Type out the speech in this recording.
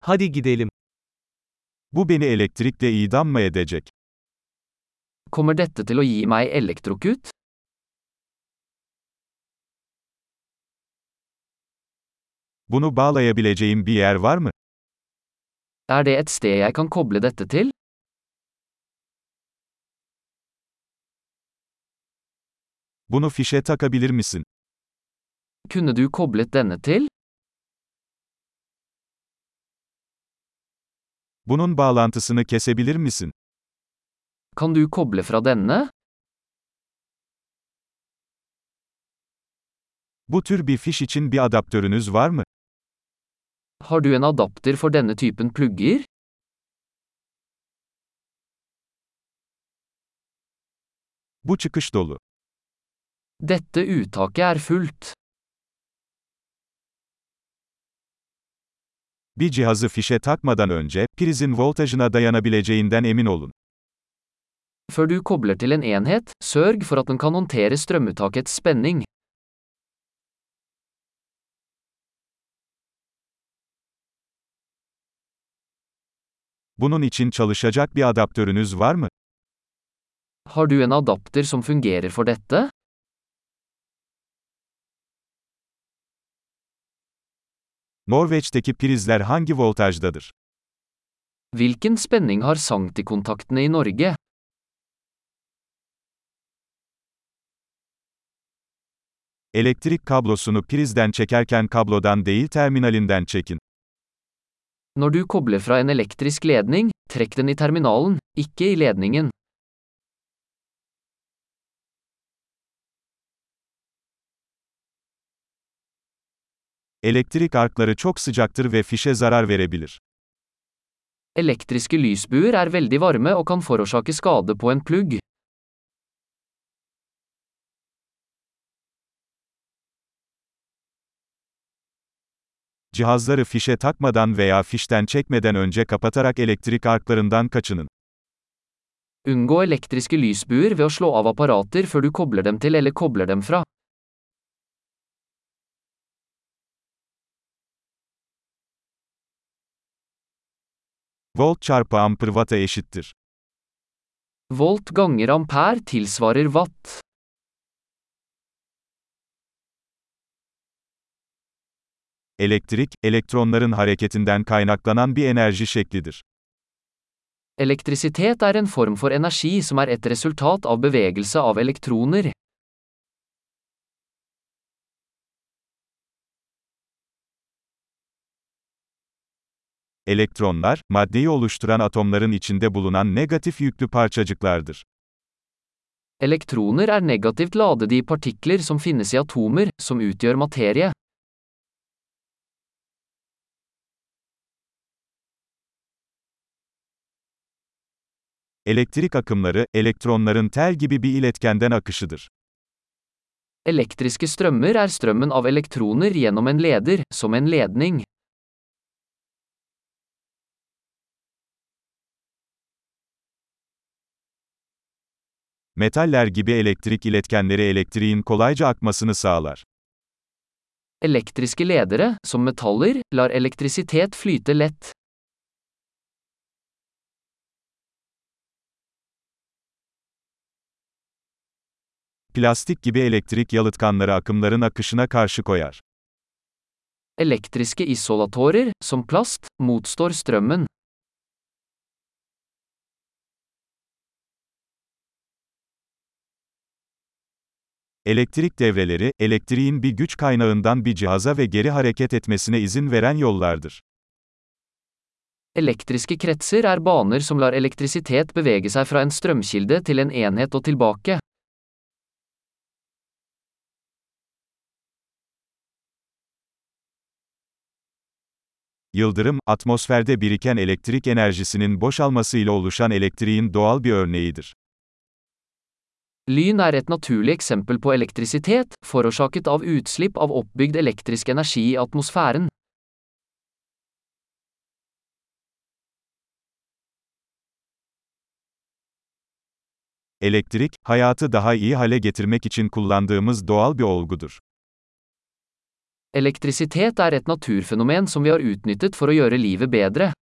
Hadi gidelim. Bu beni elektrikle idam mı edecek? Kommer dette til å gi meg elektrokut? Bunu bağlayabileceğim bir yer var mı? Er det et sted jeg kan koble dette til? Bunu fişe takabilir misin? Kunne du koblet denne til? Bunun bağlantısını kesebilir misin? Kan du koble fra denne? Bu tür bir fiş için bir adaptörünüz var mı? Har du en adapter for denne typen plugger? Bu çıkış dolu. Dette uttaket er fullt. Bir cihazı fişe takmadan önce, prizin voltajına dayanabileceğinden emin olun. Før du kobler til en enhet, sørg for at den kan håndtere strømuttakets spenning. Bunun için çalışacak bir adaptörünüz var mı? Har du en adapter som fungerer for dette? Norveç'teki prizler hangi voltajdadır? Hvilken spenning har sanktikontaktene i Norge? Elektrik kablosunu prizden çekerken kablodan değil terminalinden çekin. Når du kobler fra en elektrisk ledning, trekk den i terminalen, ikke i ledningen. Elektrik arkları çok sıcaktır ve fişe zarar verebilir. Elektriske lysbuer er veldig varme og kan forårsake skade på en plugg. Cihazları fişe takmadan veya fişten çekmeden önce kapatarak elektrik arklarından kaçının. Unngå elektriske lysbuer ved å slå av apparater før du kobler dem til eller kobler dem fra. Volt çarpı amper watt'a eşittir. Volt ganger ampere tilsvarer watt. Elektrik, elektronların hareketinden kaynaklanan bir enerji şeklidir. Elektrisitet er en form for energi som er et resultat av bevegelse av elektroner. Elektronlar, maddeyi oluşturan atomların içinde bulunan negatif yüklü parçacıklardır. Elektroner er negativt ladede partikler som finnes i atomer, som utgjør materie. Elektrik akımları, elektronların tel gibi bir iletkenden akışıdır. Elektriske strømmer er strømmen av elektroner gjennom en leder, som en ledning. Metaller gibi elektrik iletkenleri elektriğin kolayca akmasını sağlar. Elektriske ledere, som metaller, lar elektrisitet flyte lett. Plastik gibi elektrik yalıtkanları akımların akışına karşı koyar. Elektriske isolatorer, som plast, motstår strømmen. Elektrik devreleri, elektriğin bir güç kaynağından bir cihaza ve geri hareket etmesine izin veren yollardır. Elektriske kretser er baner som lar elektrisitet bevege seg fra en strømkilde til en enhet og tilbake. Yıldırım, atmosferde biriken elektrik enerjisinin boşalmasıyla oluşan elektriğin doğal bir örneğidir. Lyn er et naturlig eksempel på elektrisitet, forårsaket av utslipp av oppbygd elektrisk energi i atmosfæren. Elektrik, hayatı daha iyi hale getirmek için kullandığımız doğal bir olgudur. Elektrisitet er et naturfenomen som vi har utnyttet for å gjøre livet bedre.